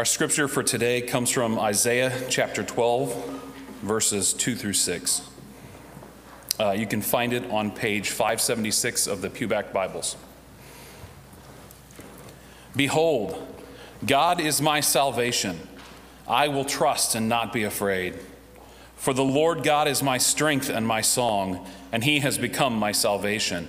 Our scripture for today comes from Isaiah chapter 12, verses 2 through 6. Uh, you can find it on page 576 of the Pewback Bibles. Behold, God is my salvation. I will trust and not be afraid. For the Lord God is my strength and my song, and he has become my salvation.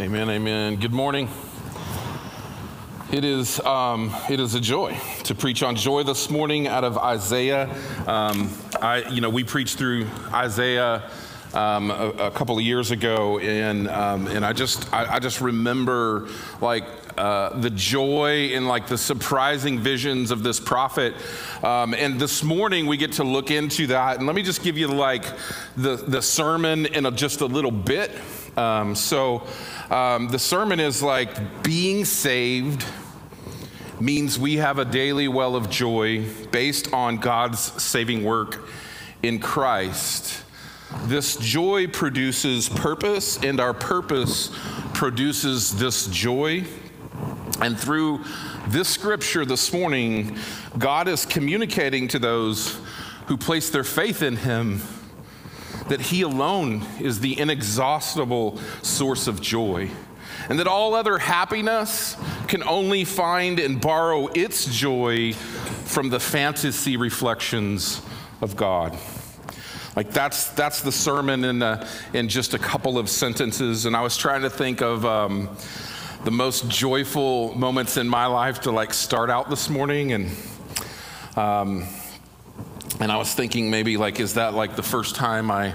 Amen, amen. Good morning. It is, um, it is a joy to preach on joy this morning out of Isaiah. Um, I, you know, we preached through Isaiah um, a, a, couple of years ago, and um, and I just I, I, just remember like uh, the joy and like the surprising visions of this prophet. Um, and this morning we get to look into that, and let me just give you like the the sermon in a, just a little bit. Um, so. Um, the sermon is like being saved means we have a daily well of joy based on God's saving work in Christ. This joy produces purpose, and our purpose produces this joy. And through this scripture this morning, God is communicating to those who place their faith in Him that He alone is the inexhaustible source of joy, and that all other happiness can only find and borrow its joy from the fantasy reflections of God. Like that's that's the sermon in uh, in just a couple of sentences, and I was trying to think of. Um, the most joyful moments in my life to like start out this morning and um, and I was thinking maybe like, is that like the first time I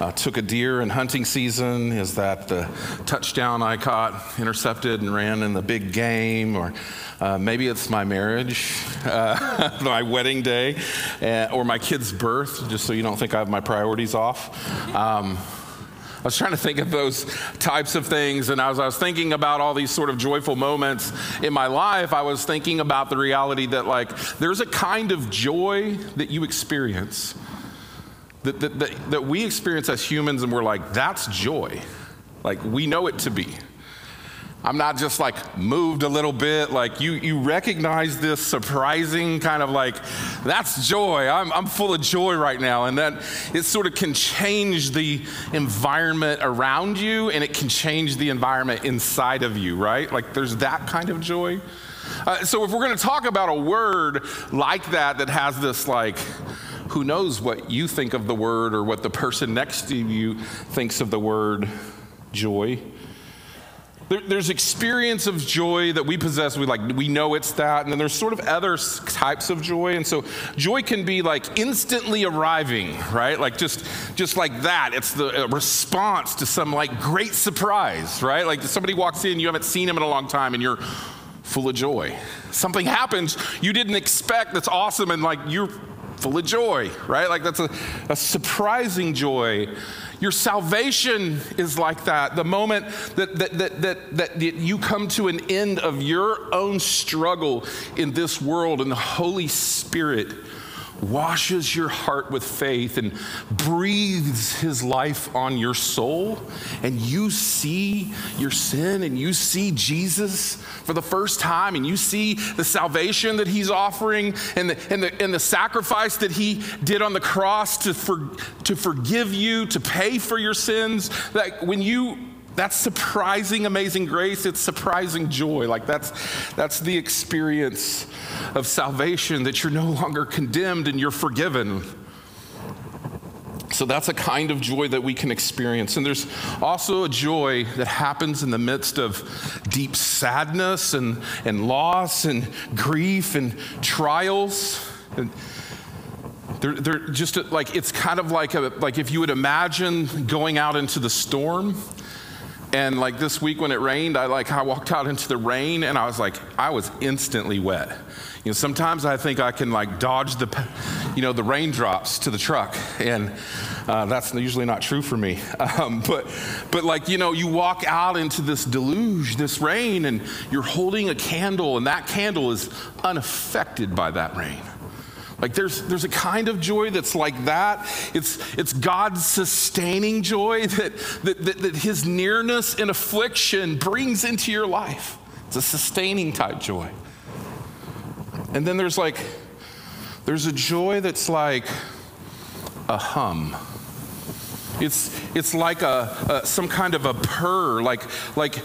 uh, took a deer in hunting season? Is that the touchdown I caught, intercepted, and ran in the big game? Or uh, maybe it's my marriage, uh, my wedding day, uh, or my kid's birth, just so you don't think I have my priorities off. Um, I was trying to think of those types of things. And as I was thinking about all these sort of joyful moments in my life, I was thinking about the reality that, like, there's a kind of joy that you experience that, that, that, that we experience as humans, and we're like, that's joy. Like, we know it to be. I'm not just like moved a little bit. Like you, you recognize this surprising kind of like, that's joy. I'm, I'm full of joy right now. And that it sort of can change the environment around you and it can change the environment inside of you, right? Like there's that kind of joy. Uh, so if we're going to talk about a word like that, that has this like, who knows what you think of the word or what the person next to you thinks of the word joy. There, there's experience of joy that we possess. We like we know it's that, and then there's sort of other types of joy. And so joy can be like instantly arriving, right? Like just just like that. It's the response to some like great surprise, right? Like somebody walks in, you haven't seen him in a long time, and you're full of joy. Something happens you didn't expect that's awesome, and like you're full of joy, right? Like that's a, a surprising joy. Your salvation is like that. The moment that, that, that, that, that you come to an end of your own struggle in this world, and the Holy Spirit washes your heart with faith and breathes his life on your soul, and you see your sin and you see Jesus for the first time, and you see the salvation that he's offering and the, and the, and the sacrifice that he did on the cross to, for, to forgive you, to pay for your sins, that when you that's surprising, amazing grace. It's surprising joy. Like that's, that's the experience of salvation that you're no longer condemned and you're forgiven. So that's a kind of joy that we can experience. And there's also a joy that happens in the midst of deep sadness and, and loss and grief and trials. And they're, they're just like, it's kind of like, a, like if you would imagine going out into the storm And like this week when it rained, I like I walked out into the rain and I was like, I was instantly wet. You know, sometimes I think I can like dodge the, you know, the raindrops to the truck, and uh, that's usually not true for me. Um, but, but like you know, you walk out into this deluge, this rain, and you're holding a candle, and that candle is unaffected by that rain. Like there's, there's a kind of joy that's like that. It's, it's God's sustaining joy that, that, that, that His nearness in affliction brings into your life. It's a sustaining type joy. And then there's like, there's a joy that's like a hum. It's, it's like a, a, some kind of a purr, like, like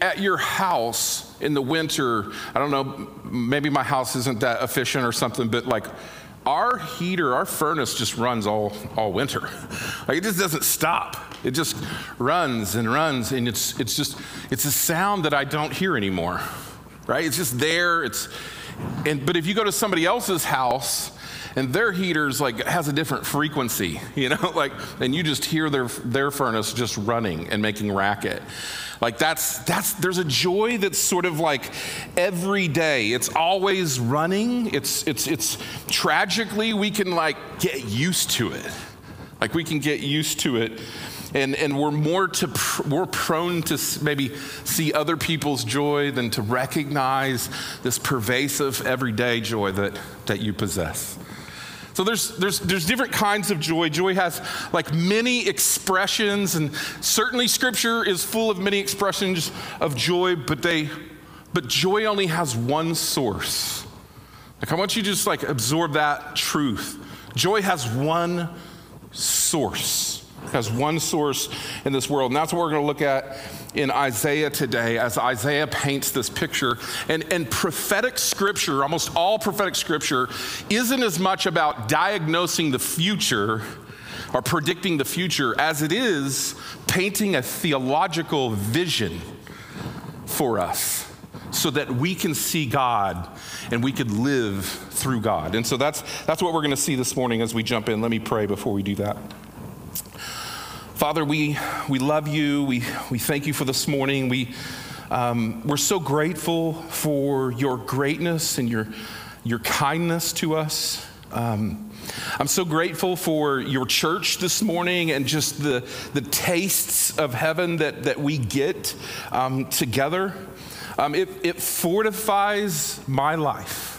at your house in the winter. I don't know, maybe my house isn't that efficient or something, but like our heater, our furnace just runs all, all winter. Like it just doesn't stop. It just runs and runs, and it's, it's just, it's a sound that I don't hear anymore, right? It's just there. It's, and, but if you go to somebody else's house, and their heaters like has a different frequency you know like and you just hear their their furnace just running and making racket. Like that's that's there's a joy that's sort of like every day. It's always running. It's it's it's tragically we can like get used to it. Like we can get used to it. And, and we're more to we're prone to maybe see other people's joy than to recognize this pervasive everyday joy that, that you possess so there's, there's, there's different kinds of joy. Joy has like many expressions, and certainly scripture is full of many expressions of joy, but they but joy only has one source. Like I want you to just like absorb that truth. Joy has one source has one source in this world. And that's what we're going to look at in Isaiah today as Isaiah paints this picture. And, and prophetic scripture, almost all prophetic scripture, isn't as much about diagnosing the future or predicting the future as it is painting a theological vision for us so that we can see God and we could live through God. And so that's, that's what we're going to see this morning as we jump in. Let me pray before we do that. Father, we, we love you. We, we thank you for this morning. We, um, we're so grateful for your greatness and your, your kindness to us. Um, I'm so grateful for your church this morning and just the, the tastes of heaven that, that we get um, together. Um, it, it fortifies my life.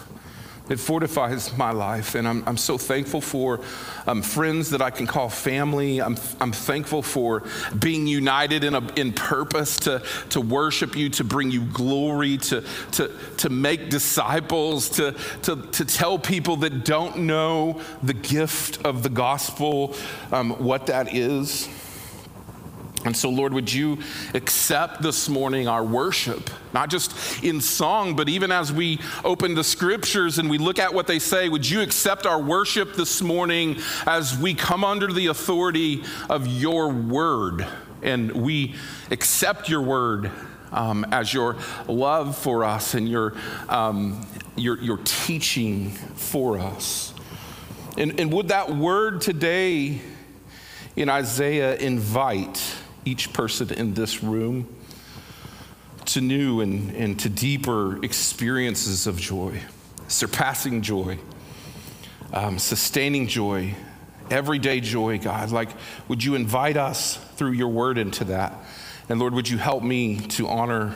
It fortifies my life, and I'm, I'm so thankful for um, friends that I can call family. I'm, I'm thankful for being united in, a, in purpose to, to worship you, to bring you glory, to, to, to make disciples, to, to, to tell people that don't know the gift of the gospel um, what that is. And so, Lord, would you accept this morning our worship, not just in song, but even as we open the scriptures and we look at what they say, would you accept our worship this morning as we come under the authority of your word and we accept your word um, as your love for us and your, um, your, your teaching for us? And, and would that word today in Isaiah invite? Each person in this room to new and, and to deeper experiences of joy, surpassing joy, um, sustaining joy, everyday joy, God. Like, would you invite us through your word into that? And Lord, would you help me to honor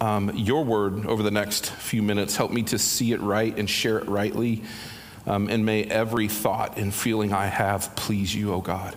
um, your word over the next few minutes? Help me to see it right and share it rightly. Um, and may every thought and feeling I have please you, O oh God.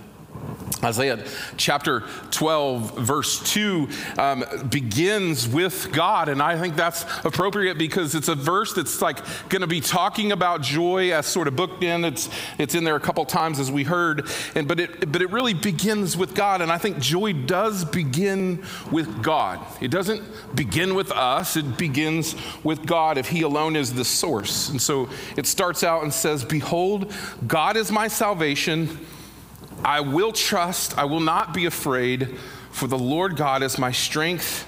Isaiah chapter 12, verse 2 um, begins with God. And I think that's appropriate because it's a verse that's like going to be talking about joy as sort of booked in. It's, it's in there a couple times as we heard. And, but, it, but it really begins with God. And I think joy does begin with God. It doesn't begin with us, it begins with God if He alone is the source. And so it starts out and says, Behold, God is my salvation. I will trust, I will not be afraid, for the Lord God is my strength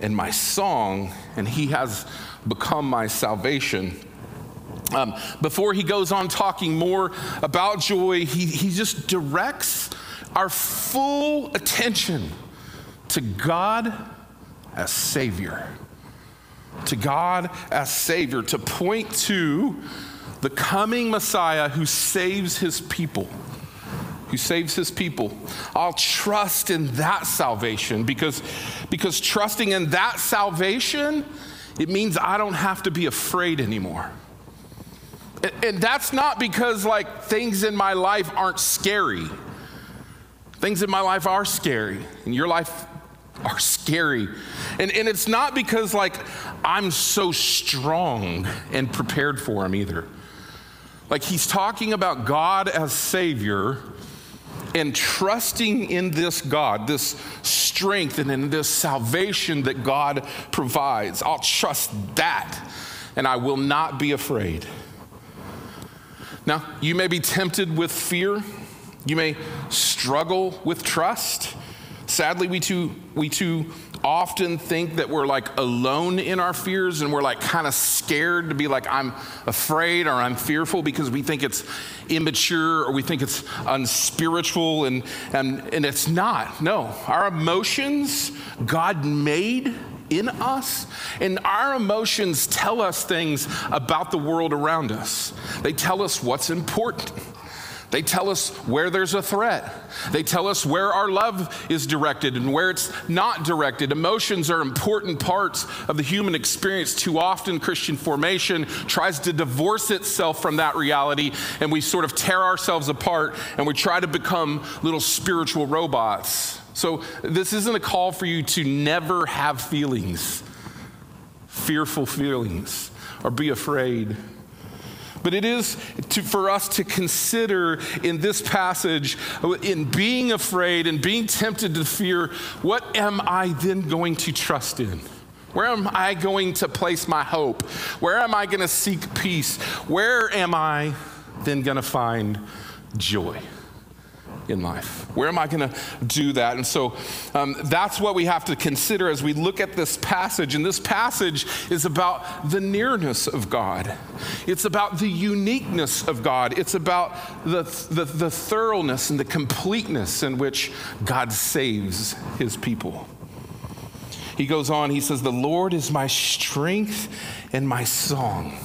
and my song, and he has become my salvation. Um, before he goes on talking more about joy, he, he just directs our full attention to God as Savior. To God as Savior, to point to the coming Messiah who saves his people. Who saves his people. I'll trust in that salvation because, because trusting in that salvation, it means I don't have to be afraid anymore. And, and that's not because like things in my life aren't scary. Things in my life are scary, and your life are scary. And, and it's not because like I'm so strong and prepared for them either. Like he's talking about God as Savior and trusting in this God, this strength and in this salvation that God provides. I'll trust that and I will not be afraid. Now, you may be tempted with fear. You may struggle with trust. Sadly, we too, we too often think that we're like alone in our fears and we're like kind of scared to be like, I'm afraid or I'm fearful because we think it's immature or we think it's unspiritual and, and, and it's not. No, our emotions, God made in us, and our emotions tell us things about the world around us. They tell us what's important. They tell us where there's a threat. They tell us where our love is directed and where it's not directed. Emotions are important parts of the human experience. Too often, Christian formation tries to divorce itself from that reality, and we sort of tear ourselves apart and we try to become little spiritual robots. So, this isn't a call for you to never have feelings, fearful feelings, or be afraid. But it is to, for us to consider in this passage, in being afraid and being tempted to fear, what am I then going to trust in? Where am I going to place my hope? Where am I going to seek peace? Where am I then going to find joy? In life? Where am I going to do that? And so um, that's what we have to consider as we look at this passage. And this passage is about the nearness of God, it's about the uniqueness of God, it's about the, the, the thoroughness and the completeness in which God saves his people. He goes on, he says, The Lord is my strength and my song.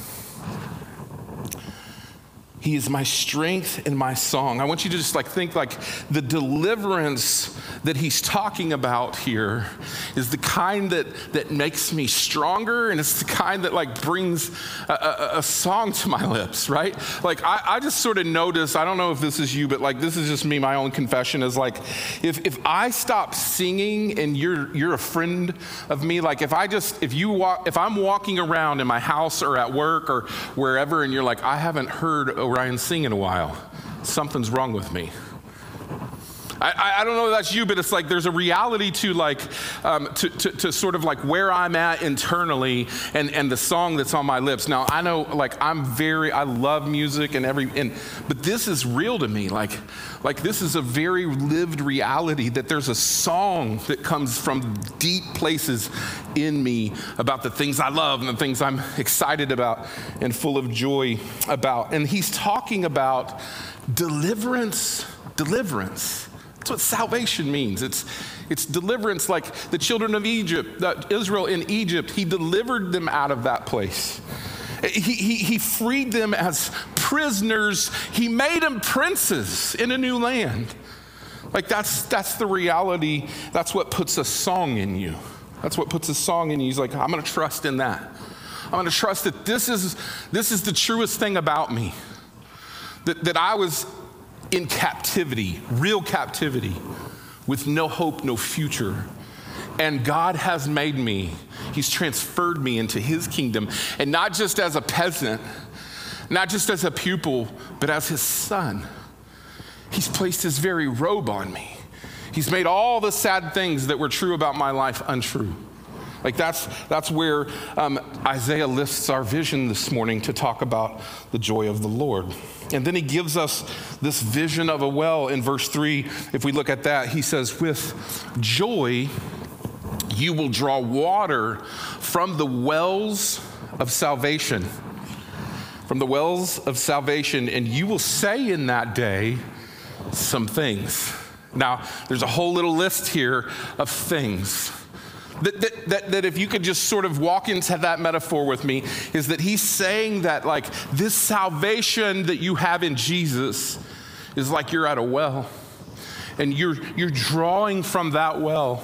He is my strength and my song. I want you to just like think like the deliverance that he's talking about here is the kind that that makes me stronger, and it's the kind that like brings a, a, a song to my lips, right? Like I, I just sort of notice. I don't know if this is you, but like this is just me. My own confession is like if if I stop singing and you're you're a friend of me, like if I just if you walk if I'm walking around in my house or at work or wherever, and you're like I haven't heard Orion sing in a while. Something's wrong with me. I, I, don't know if that's you, but it's like there's a reality to like um, to, to, to, sort of like where I'm at internally and, and the song that's on my lips. Now I know like I'm very I love music and every and but this is real to me. Like like this is a very lived reality that there's a song that comes from deep places in me about the things I love and the things I'm excited about and full of joy about. And he's talking about deliverance, deliverance. That's what salvation means. It's, it's deliverance like the children of Egypt, Israel in Egypt. He delivered them out of that place. He, he, he freed them as prisoners. He made them princes in a new land. Like that's, that's the reality. That's what puts a song in you. That's what puts a song in you. He's like, I'm going to trust in that. I'm going to trust that this is, this is the truest thing about me. That, that I was in captivity, real captivity, with no hope, no future. And God has made me, He's transferred me into His kingdom, and not just as a peasant, not just as a pupil, but as His son. He's placed His very robe on me. He's made all the sad things that were true about my life untrue. Like that's, that's where um, Isaiah lifts our vision this morning to talk about the joy of the Lord. And then he gives us this vision of a well in verse 3. If we look at that, he says, With joy you will draw water from the wells of salvation. From the wells of salvation, and you will say in that day some things. Now, there's a whole little list here of things. That, that, that, that, if you could just sort of walk into that metaphor with me, is that he's saying that, like, this salvation that you have in Jesus is like you're at a well, and you're, you're drawing from that well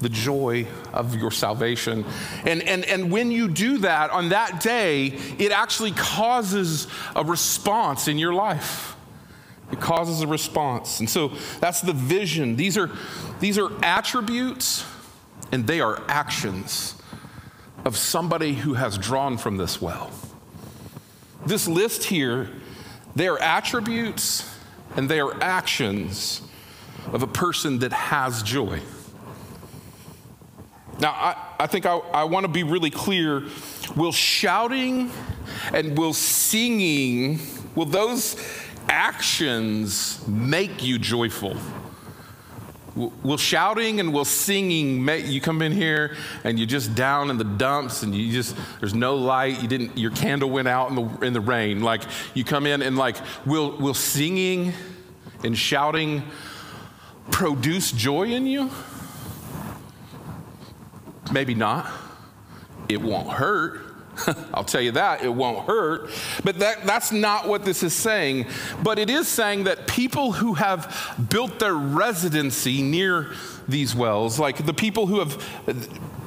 the joy of your salvation. And, and, and when you do that on that day, it actually causes a response in your life. It causes a response. And so that's the vision. These are, these are attributes and they are actions of somebody who has drawn from this well. This list here, they are attributes and they are actions of a person that has joy. Now, I, I think I, I want to be really clear. Will shouting and will singing, will those actions make you joyful? Will shouting and will singing make you come in here and you're just down in the dumps and you just there's no light you didn't your candle went out in the in the rain. Like you come in and like will will singing and shouting produce joy in you? Maybe not. It won't hurt I'll tell you that, it won't hurt. But that, that's not what this is saying. But it is saying that people who have built their residency near these wells, like the people who have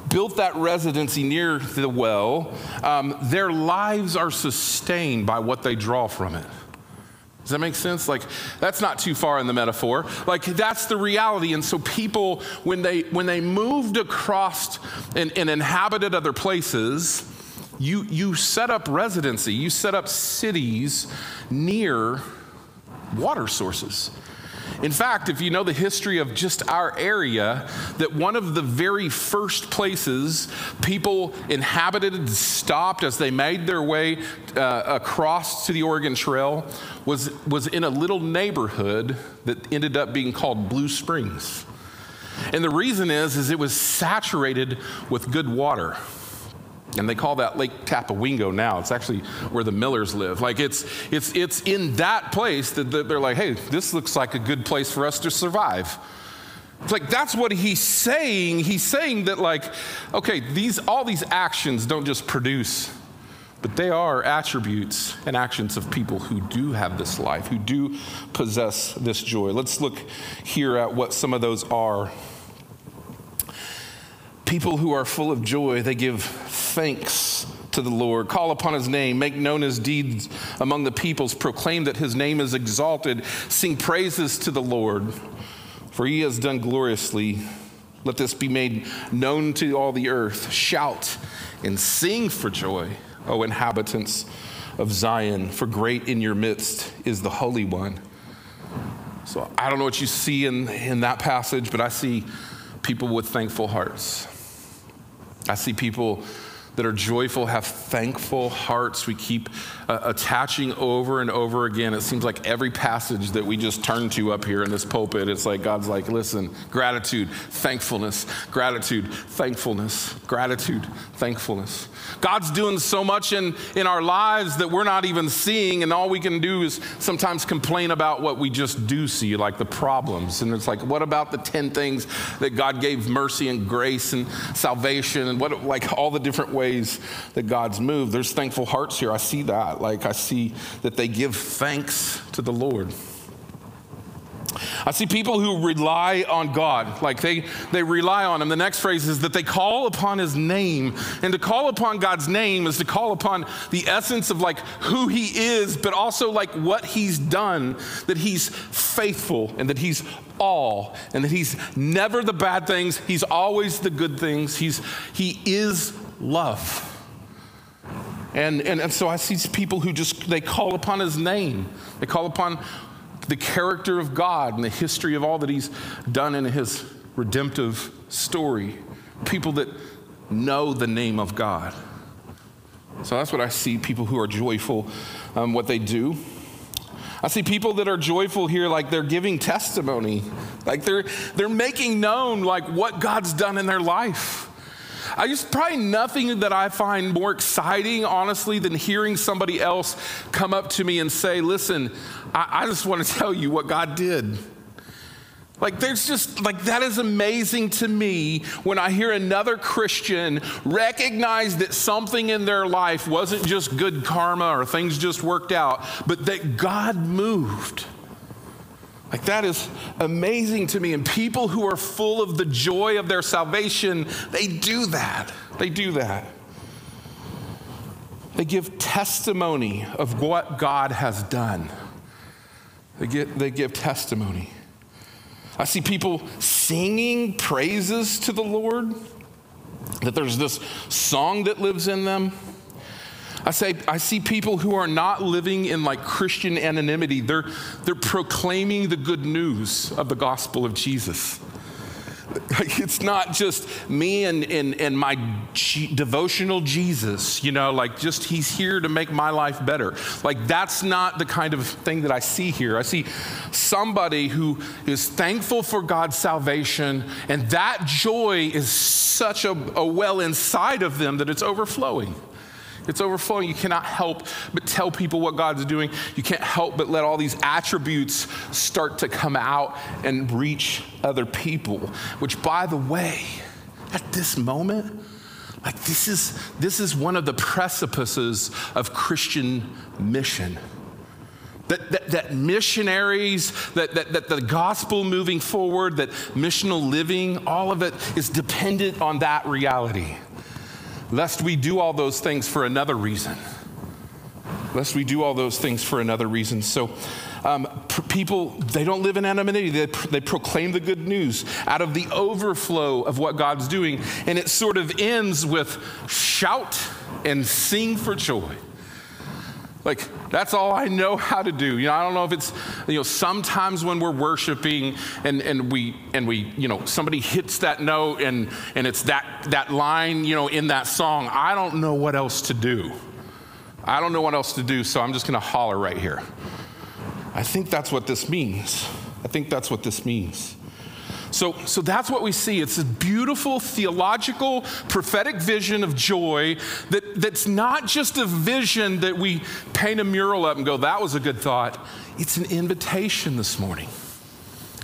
built that residency near the well, um, their lives are sustained by what they draw from it. Does that make sense? Like that's not too far in the metaphor. Like that's the reality. And so people, when they when they moved across and, and inhabited other places, you, you set up residency, you set up cities near water sources. In fact, if you know the history of just our area, that one of the very first places people inhabited and stopped as they made their way uh, across to the Oregon Trail was, was in a little neighborhood that ended up being called Blue Springs. And the reason is, is it was saturated with good water. And they call that Lake Tapawingo now. It's actually where the Millers live. Like it's, it's, it's in that place that they're like, hey, this looks like a good place for us to survive. It's like that's what he's saying. He's saying that, like, okay, these all these actions don't just produce, but they are attributes and actions of people who do have this life, who do possess this joy. Let's look here at what some of those are. People who are full of joy, they give thanks to the Lord, call upon his name, make known his deeds among the peoples, proclaim that his name is exalted, sing praises to the Lord, for he has done gloriously. Let this be made known to all the earth. Shout and sing for joy, O inhabitants of Zion, for great in your midst is the Holy One. So I don't know what you see in, in that passage, but I see people with thankful hearts. I see people that are joyful, have thankful hearts. We keep attaching over and over again. It seems like every passage that we just turn to up here in this pulpit, it's like God's like, listen, gratitude, thankfulness, gratitude, thankfulness, gratitude, thankfulness. God's doing so much in, in our lives that we're not even seeing, and all we can do is sometimes complain about what we just do see, like the problems. And it's like, what about the 10 things that God gave mercy and grace and salvation and what, like all the different ways that God's moved? There's thankful hearts here. I see that. Like, I see that they give thanks to the Lord. I see people who rely on God, like they, they rely on Him. The next phrase is that they call upon His name. And to call upon God's name is to call upon the essence of like who He is, but also like what He's done, that He's faithful and that He's all, and that He's never the bad things, He's always the good things. He's, he is love. And, and, and so I see people who just, they call upon his name. They call upon the character of God and the history of all that He's done in His redemptive story. People that know the name of God. So that's what I see people who are joyful, um, what they do. I see people that are joyful here, like they're giving testimony, like they're, they're making known like what God's done in their life. I just probably nothing that I find more exciting, honestly, than hearing somebody else come up to me and say, Listen, I, I just want to tell you what God did. Like, there's just, like, that is amazing to me when I hear another Christian recognize that something in their life wasn't just good karma or things just worked out, but that God moved. Like, that is amazing to me. And people who are full of the joy of their salvation, they do that. They do that. They give testimony of what God has done. They, get, they give testimony. I see people singing praises to the Lord, that there's this song that lives in them. I say I see people who are not living in like Christian anonymity. They're they're proclaiming the good news of the gospel of Jesus. It's not just me and, and, and my G- devotional Jesus, you know, like just he's here to make my life better. Like that's not the kind of thing that I see here. I see somebody who is thankful for God's salvation, and that joy is such a, a well inside of them that it's overflowing. It's overflowing. You cannot help but tell people what God's doing. You can't help but let all these attributes start to come out and reach other people. Which, by the way, at this moment, like this is this is one of the precipices of Christian mission. That, that, that, missionaries, that, that, that the gospel moving forward, that missional living, all of it is dependent on that reality lest we do all those things for another reason. Lest we do all those things for another reason. So, um, pr- people, they don't live in anonymity. They, pr- they proclaim the good news out of the overflow of what God's doing. And it sort of ends with shout and sing for joy. Like, that's all I know how to do. You know, I don't know if it's, you know, sometimes when we're worshiping and, and we, and we, you know, somebody hits that note and, and it's that, that line, you know, in that song, I don't know what else to do. I don't know what else to do, so I'm just going to holler right here. I think that's what this means. I think that's what this means. So, so that's what we see. It's a beautiful theological, prophetic vision of joy that, that's not just a vision that we paint a mural up and go, that was a good thought. It's an invitation this morning.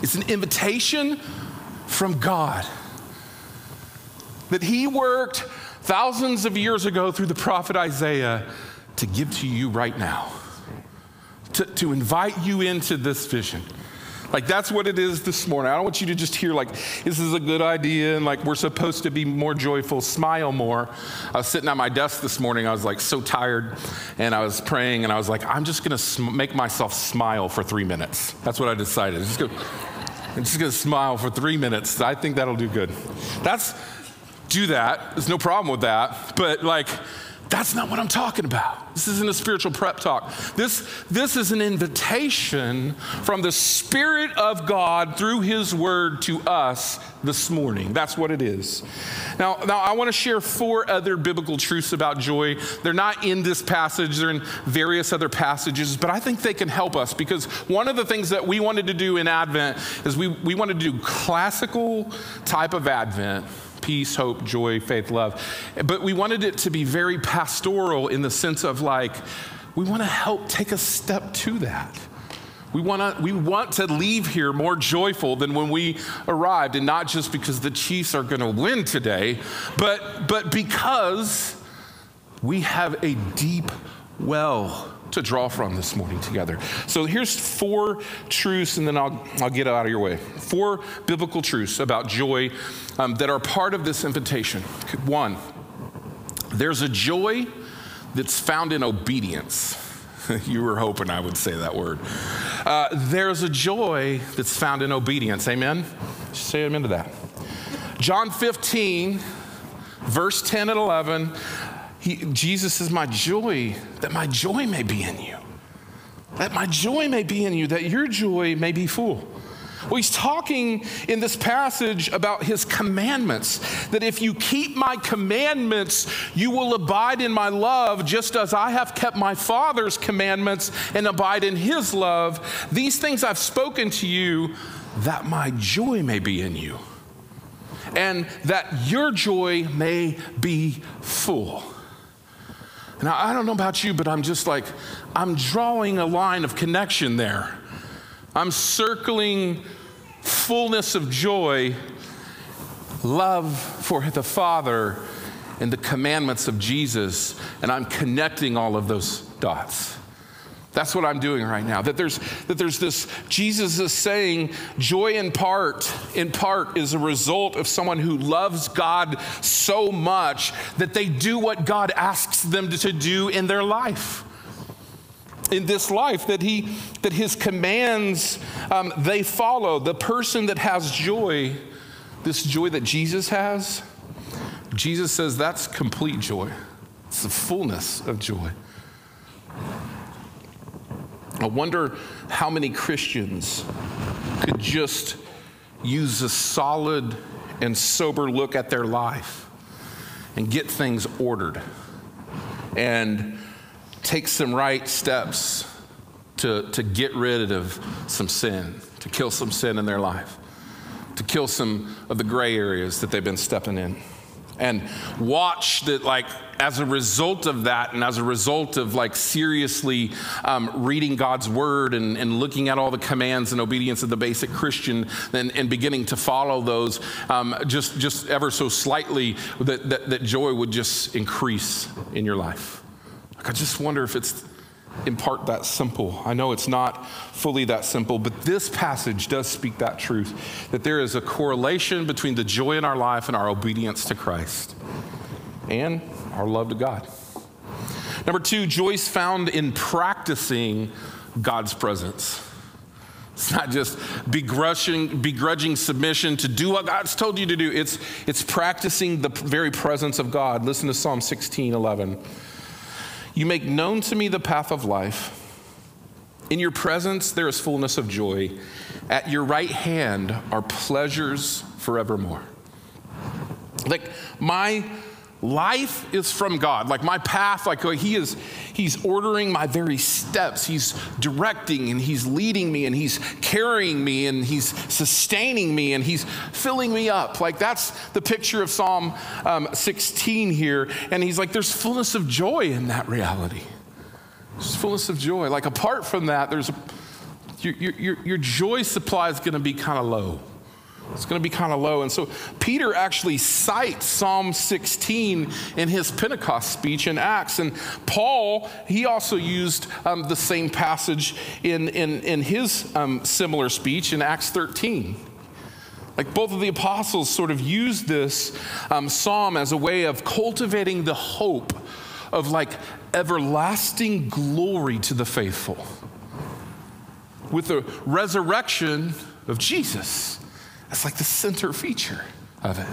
It's an invitation from God that He worked thousands of years ago through the prophet Isaiah to give to you right now, to, to invite you into this vision. Like, that's what it is this morning. I don't want you to just hear, like, this is a good idea and, like, we're supposed to be more joyful, smile more. I was sitting at my desk this morning. I was, like, so tired and I was praying and I was like, I'm just going to sm- make myself smile for three minutes. That's what I decided. Just go, I'm just going to smile for three minutes. I think that'll do good. That's, do that. There's no problem with that. But, like, that's not what I'm talking about. This isn't a spiritual prep talk. This, this is an invitation from the Spirit of God through His Word to us this morning. That's what it is. Now, now I want to share four other biblical truths about joy. They're not in this passage, they're in various other passages, but I think they can help us because one of the things that we wanted to do in Advent is we, we wanted to do classical type of Advent peace, hope, joy, faith, love. But we wanted it to be very pastoral in the sense of like, we want to help take a step to that. We want, to, we want to leave here more joyful than when we arrived, and not just because the Chiefs are going to win today, but, but because we have a deep well to draw from this morning together. So here's four truths, and then I'll, I'll get out of your way. Four biblical truths about joy um, that are part of this invitation. One, there's a joy that's found in obedience. you were hoping I would say that word. Uh, there's a joy that's found in obedience. Amen? Say amen to that. John 15, verse 10 and 11. He, Jesus is my joy, that my joy may be in you. That my joy may be in you, that your joy may be full. Well, he's talking in this passage about his commandments. That if you keep my commandments, you will abide in my love, just as I have kept my Father's commandments and abide in his love. These things I've spoken to you, that my joy may be in you, and that your joy may be full. Now, I don't know about you, but I'm just like, I'm drawing a line of connection there. I'm circling fullness of joy, love for the Father, and the commandments of Jesus. And I'm connecting all of those dots. That's what I'm doing right now. That there's, that there's this, Jesus is saying, joy in part, in part, is a result of someone who loves God so much that they do what God asks them to do in their life. In this life, that he, that his commands um, they follow. The person that has joy, this joy that Jesus has, Jesus says that's complete joy. It's the fullness of joy. I wonder how many Christians could just use a solid and sober look at their life and get things ordered and take some right steps to, to get rid of some sin, to kill some sin in their life, to kill some of the gray areas that they've been stepping in and watch that like as a result of that and as a result of like seriously um, reading god's word and, and, looking at all the commands and obedience of the basic christian and, and beginning to follow those um, just just ever so slightly that, that, that joy would just increase in your life. Like i just wonder if it's in part that simple. I know it's not fully that simple, but this passage does speak that truth that there is a correlation between the joy in our life and our obedience to Christ and our love to God. Number two, joy is found in practicing God's presence. It's not just begrudging, begrudging submission to do what God's told you to do. It's, it's practicing the very presence of God. Listen to Psalm 16 11. You make known to me the path of life. In your presence, there is fullness of joy. At your right hand are pleasures forevermore. Like, my life is from God. Like my path, like he is, he's ordering my very steps. He's directing and he's leading me and he's carrying me and he's sustaining me and he's filling me up. Like that's the picture of Psalm um, 16 here. And he's like, there's fullness of joy in that reality. There's fullness of joy. Like apart from that, there's a, your, your, your joy supply is going to be kind of low. It's going to be kind of low. And so Peter actually cites Psalm 16 in his Pentecost speech in Acts. And Paul, he also used um, the same passage in, in, in his um, similar speech in Acts 13. Like both of the apostles sort of used this um, psalm as a way of cultivating the hope of like everlasting glory to the faithful with the resurrection of Jesus. That's like the center feature of it.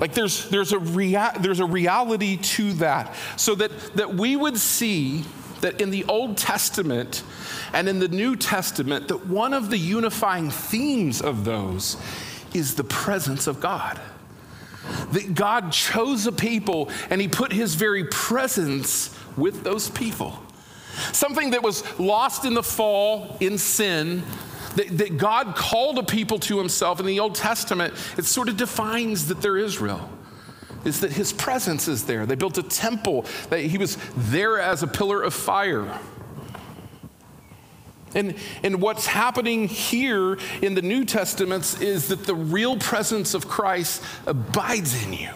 Like there's, there's, a rea- there's a reality to that. So that, that we would see that in the Old Testament and in the New Testament, that one of the unifying themes of those is the presence of God. That God chose a people and he put his very presence with those people. Something that was lost in the fall, in sin, that, that God called a people to himself in the Old Testament, it sort of defines that they're Israel is that his presence is there. They built a temple, that he was there as a pillar of fire. And, and what's happening here in the New Testaments is that the real presence of Christ abides in you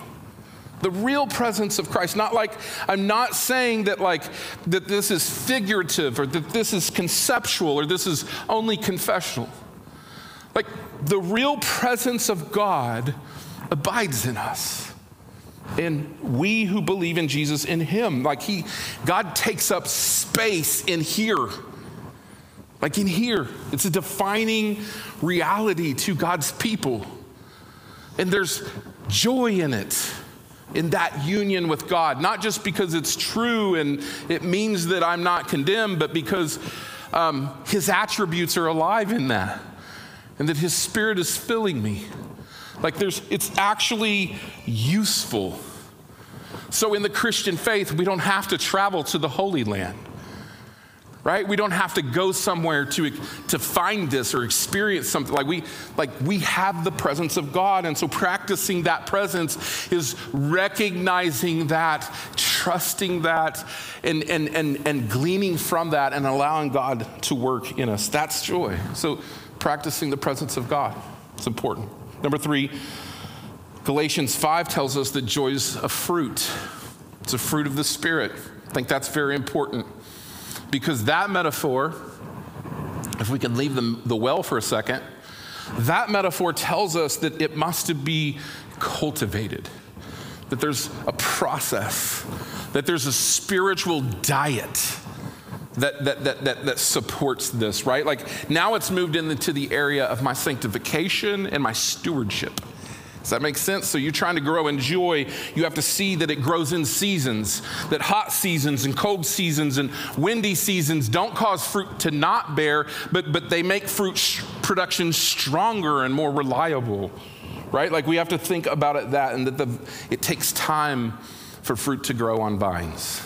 the real presence of christ. Not like i'm not saying that like that this is figurative or that this is conceptual or this is only confessional. Like the real presence of god abides in us. And we who believe in jesus in him. Like he god takes up space in here. Like in here. It's a defining reality to god's people. And there's joy in it in that union with God, not just because it's true and it means that I'm not condemned, but because um, His attributes are alive in that and that His Spirit is filling me. Like there's, it's actually useful. So in the Christian faith, we don't have to travel to the Holy Land right we don't have to go somewhere to, to find this or experience something like we like we have the presence of god and so practicing that presence is recognizing that trusting that and and and, and gleaning from that and allowing god to work in us that's joy so practicing the presence of God. It's important. Number three, Galatians 5 tells us that joy is a fruit. It's a fruit of the Spirit. I think that's very important because that metaphor, if we can leave the, the well for a second, that metaphor tells us that it must be cultivated, that there's a process, that there's a spiritual diet that, that, that, that, that supports this, right? Like now it's moved into the area of my sanctification and my stewardship. Does that make sense? So you're trying to grow in joy, you have to see that it grows in seasons, that hot seasons and cold seasons and windy seasons don't cause fruit to not bear, but, but they make fruit sh- production stronger and more reliable, right? Like we have to think about it that and that the, it takes time for fruit to grow on vines.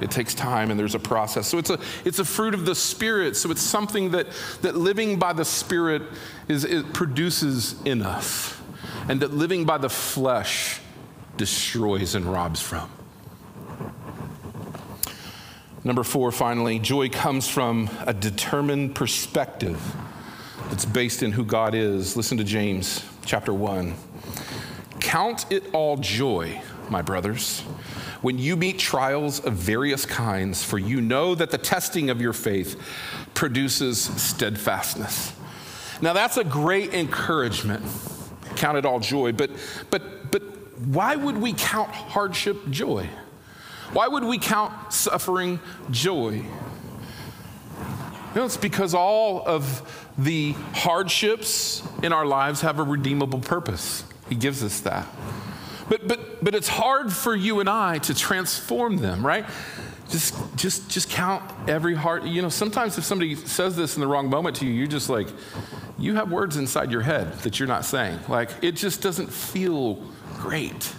It takes time and there's a process. So it's a, it's a fruit of the Spirit. So it's something that, that living by the Spirit is, it produces in us and that living by the flesh destroys and robs from. Number four, finally, joy comes from a determined perspective that's based in who God is. Listen to James chapter 1. Count it all joy, my brothers, when you meet trials of various kinds, for you know that the testing of your faith produces steadfastness. Now, that's a great encouragement count it all joy. But, but, but why would we count hardship joy? Why would we count suffering joy? You know, it's because all of the hardships in our lives have a redeemable purpose. He gives us that. But, but, but it's hard for you and I to transform them, right? Just, just, just count every heart. You know, sometimes if somebody says this in the wrong moment to you, you're just like, you have words inside your head that you're not saying. Like, it just doesn't feel great.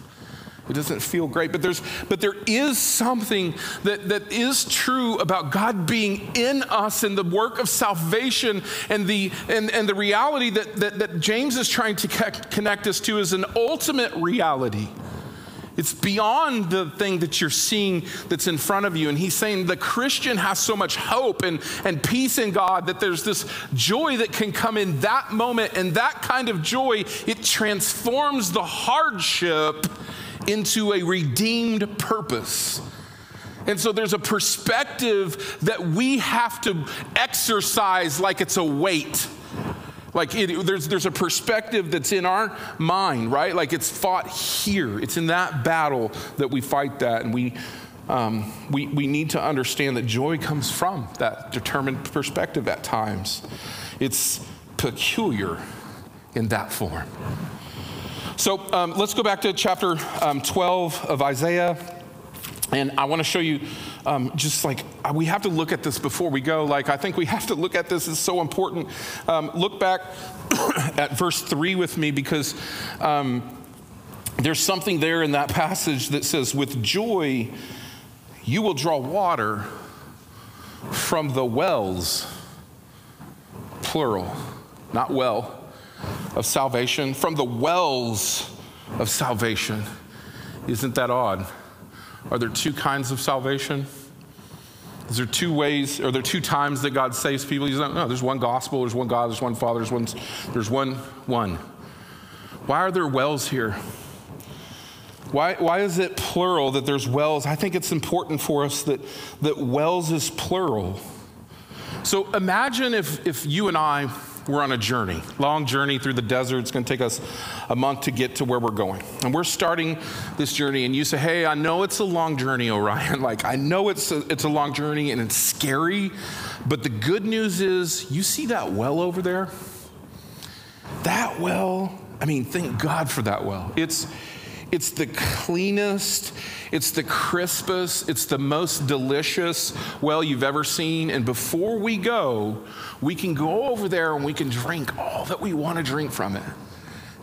It doesn't feel great, but there's but there is something that, that is true about God being in us and the work of salvation and the and, and the reality that, that, that James is trying to connect us to is an ultimate reality. It's beyond the thing that you're seeing that's in front of you. And he's saying the Christian has so much hope and, and peace in God that there's this joy that can come in that moment. And that kind of joy, it transforms the hardship into a redeemed purpose. And so there's a perspective that we have to exercise like it's a weight. Like it, there's, there's a perspective that's in our mind, right? Like it's fought here. It's in that battle that we fight that. And we, um, we, we need to understand that joy comes from that determined perspective at times. It's peculiar in that form. So um, let's go back to chapter um, 12 of Isaiah. And I want to show you um, just like uh, we have to look at this before we go. Like, I think we have to look at this, it's so important. Um, look back at verse 3 with me because um, there's something there in that passage that says, With joy, you will draw water from the wells, plural, not well, of salvation, from the wells of salvation. Isn't that odd? Are there two kinds of salvation? Is there two ways, are there two times that God saves people? He's like, no, there's one gospel, there's one God, there's one Father, there's one, there's one, one. Why are there wells here? Why, why is it plural that there's wells? I think it's important for us that, that wells is plural. So imagine if, if you and I we're on a journey, long journey through the desert. It's going to take us a month to get to where we're going. And we're starting this journey, and you say, Hey, I know it's a long journey, Orion. Like, I know it's a, it's a long journey and it's scary, but the good news is you see that well over there? That well, I mean, thank God for that well. It's, it's the cleanest, it's the crispest, it's the most delicious well you've ever seen. And before we go, we can go over there and we can drink all that we want to drink from it.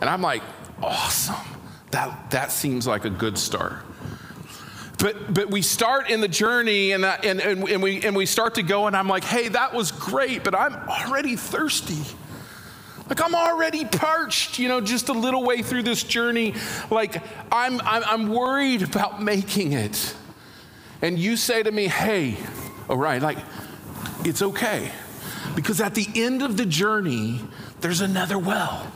And I'm like, awesome. That, that seems like a good start. But, but we start in the journey and, uh, and, and, and, we, and we start to go, and I'm like, hey, that was great, but I'm already thirsty. Like I'm already parched, you know, just a little way through this journey. Like I'm, I'm, I'm worried about making it. And you say to me, hey, all right, like it's okay. Because at the end of the journey, there's another well.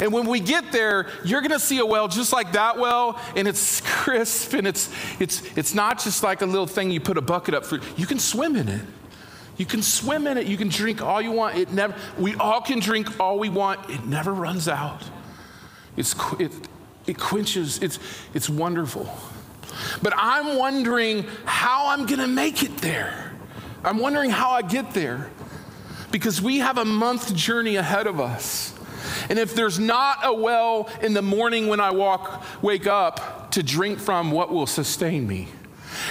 And when we get there, you're going to see a well just like that well, and it's crisp, and it's, it's, it's not just like a little thing you put a bucket up for. You can swim in it. You can swim in it. You can drink all you want. It never, we all can drink all we want. It never runs out. It's, it, it quenches. It's, it's wonderful. But I'm wondering how I'm going to make it there. I'm wondering how I get there because we have a month journey ahead of us. And if there's not a well in the morning when I walk, wake up to drink from, what will sustain me?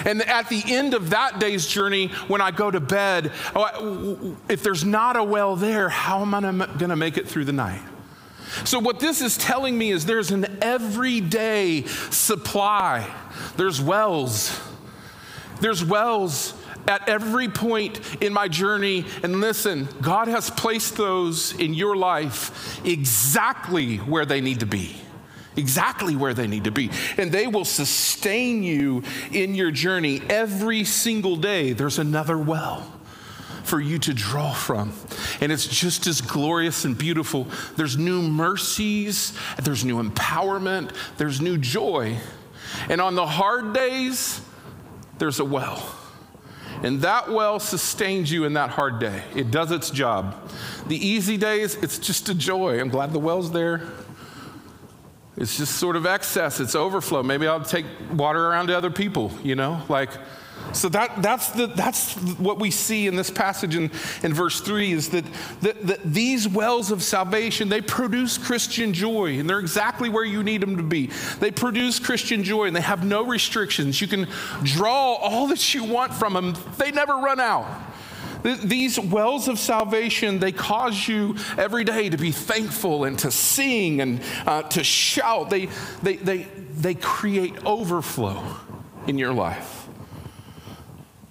And at the end of that day's journey, when I go to bed, oh, if there's not a well there, how am I going to make it through the night? So, what this is telling me is there's an everyday supply. There's wells. There's wells at every point in my journey. And listen, God has placed those in your life exactly where they need to be. Exactly where they need to be. And they will sustain you in your journey every single day. There's another well for you to draw from. And it's just as glorious and beautiful. There's new mercies, there's new empowerment, there's new joy. And on the hard days, there's a well. And that well sustains you in that hard day. It does its job. The easy days, it's just a joy. I'm glad the well's there. It's just sort of excess, it's overflow. Maybe I'll take water around to other people, you know? Like, so that, that's, the, that's what we see in this passage in, in verse 3 is that, that, that these wells of salvation, they produce Christian joy, and they're exactly where you need them to be. They produce Christian joy, and they have no restrictions. You can draw all that you want from them, they never run out. These wells of salvation, they cause you every day to be thankful and to sing and uh, to shout. They, they, they, they create overflow in your life.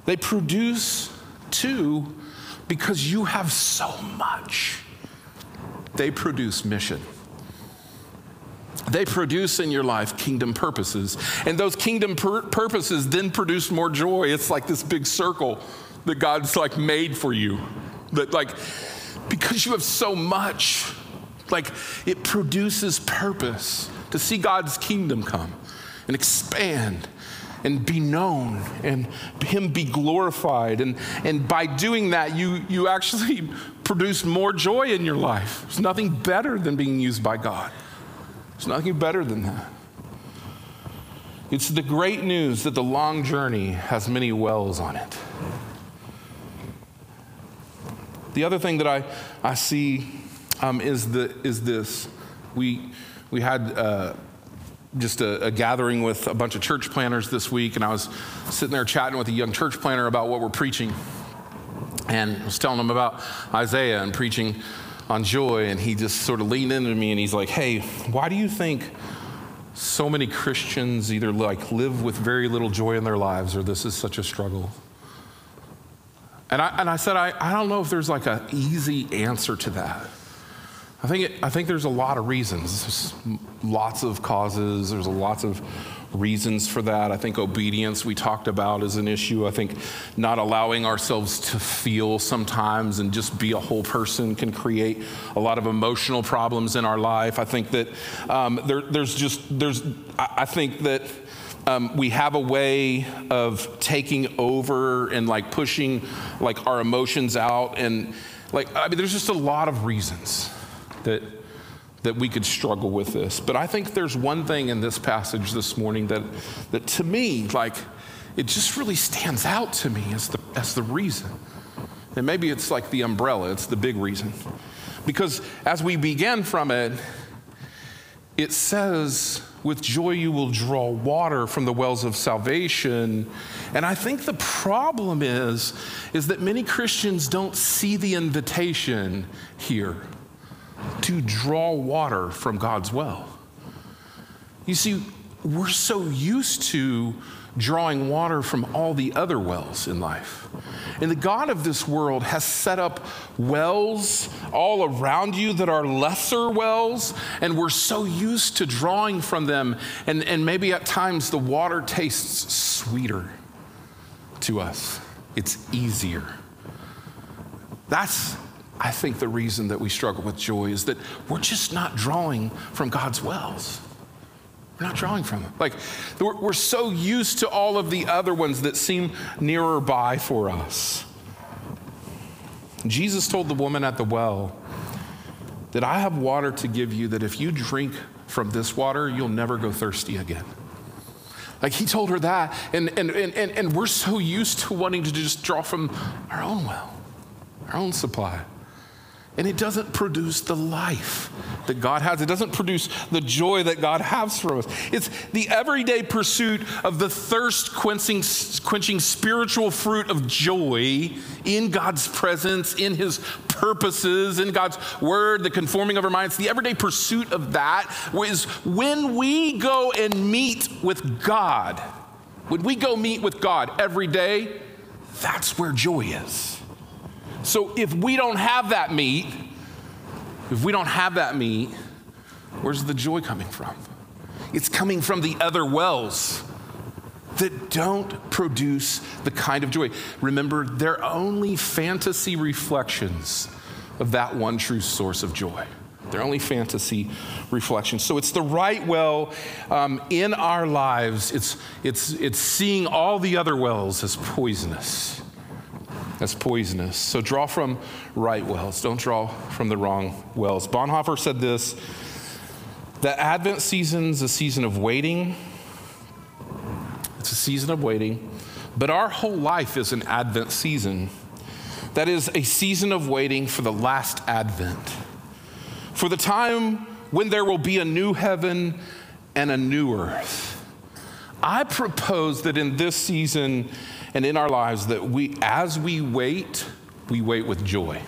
They produce too because you have so much. They produce mission. They produce in your life kingdom purposes. And those kingdom pur- purposes then produce more joy. It's like this big circle that God's like made for you. That, like, because you have so much, like, it produces purpose to see God's kingdom come and expand and be known and him be glorified. And, and by doing that you, you actually produce more joy in your life. There's nothing better than being used by god. There's nothing better than that. It's the great news that the long journey has many wells on it the other thing that i, I see um, is, the, is this we, we had uh, just a, a, gathering with a bunch of church planners this week, and I was sitting there chatting with a young church planner about what we're preaching. And I was telling him about Isaiah and preaching on joy, and he just sort of leaned into me and he's like, Hey, why do you think so many Christians either like live with very little joy in their lives or this is such a struggle? And I, and I said, I, I don't know if there's like an easy answer to that. I think, it, I think there's a lot of reasons. There's lots of causes. There's lots of reasons for that. I think obedience we talked about is an issue. I think not allowing ourselves to feel sometimes and just be a whole person can create a lot of emotional problems in our life. I think that um, there, there's just there's I think that. Um, we have a way of taking over and like pushing like our emotions out and like i mean there's just a lot of reasons that, that we could struggle with this. But I think there's one thing in this passage this morning that, that to me, like, it just really stands out to me as the, as the reason. And maybe it's like the umbrella, it's the big reason. Because as we begin from it, it says, with joy you will draw water from the wells of salvation. And I think the problem is, is that many Christians don't see the invitation here to draw water from God's well. You see, we're so used to drawing water from all the other wells in life. And the God of this world has set up wells all around you that are lesser wells, and we're so used to drawing from them. And, and maybe at times the water tastes sweeter to us, it's easier. That's I think the reason that we struggle with joy is that we're just not drawing from God's wells. We're not drawing from them. Like, we're, we're so used to all of the other ones that seem nearer by for us. Jesus told the woman at the well that I have water to give you that if you drink from this water, you'll never go thirsty again. Like he told her that, and, and, and, and, we're so used to wanting to just draw from our own well, our own supply. And it doesn't produce the life that God has. It doesn't produce the joy that God has for us. It's the everyday pursuit of the thirst quenching, quenching spiritual fruit of joy in God's presence, in His purposes, in God's word, the conforming of our minds. The everyday pursuit of that is when we go and meet with God, when we go meet with God every day, that's where joy is. So if we don't have that meat, if we don't have that meat, where's the joy coming from? It's coming from the other wells that don't produce the kind of joy. Remember, they're only fantasy reflections of that one true source of joy. They're only fantasy reflections. So it's the right well um, in our lives. It's, it's, it's seeing all the other wells as poisonous as poisonous. So draw from right wells, don't draw from the wrong wells. Bonhoeffer said this the Advent season's a season of waiting. It's a season of waiting, but our whole life is an Advent season. That is a season of waiting for the last Advent, for the time when there will be a new heaven and a new earth. I propose that in this season, and in our lives that we, as we wait, we wait with joy.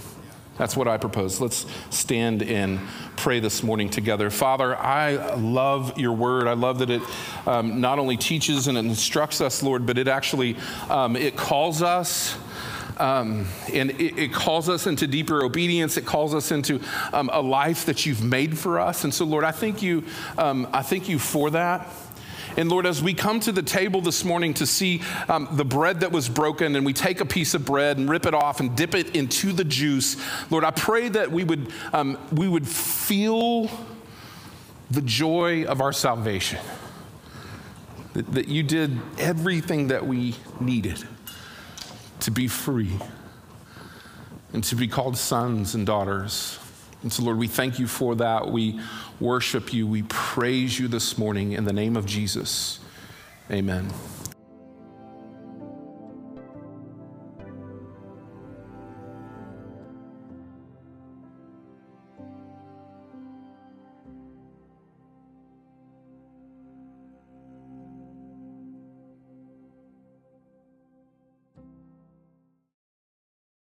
That's what I propose. Let's stand and pray this morning together. Father, I love your word. I love that it um, not only teaches and instructs us, Lord, but it actually um, it calls us. Um, and it, it, calls us into deeper obedience. It calls us into um, a life that you've made for us. And so, Lord, I thank you. Um, I thank you for that. And Lord, as we come to the table this morning to see um, the bread that was broken, and we take a piece of bread and rip it off and dip it into the juice, Lord, I pray that we would, um, we would feel the joy of our salvation. That, that you did everything that we needed to be free and to be called sons and daughters. And so, Lord, we thank you for that. We worship you. We praise you this morning in the name of Jesus. Amen.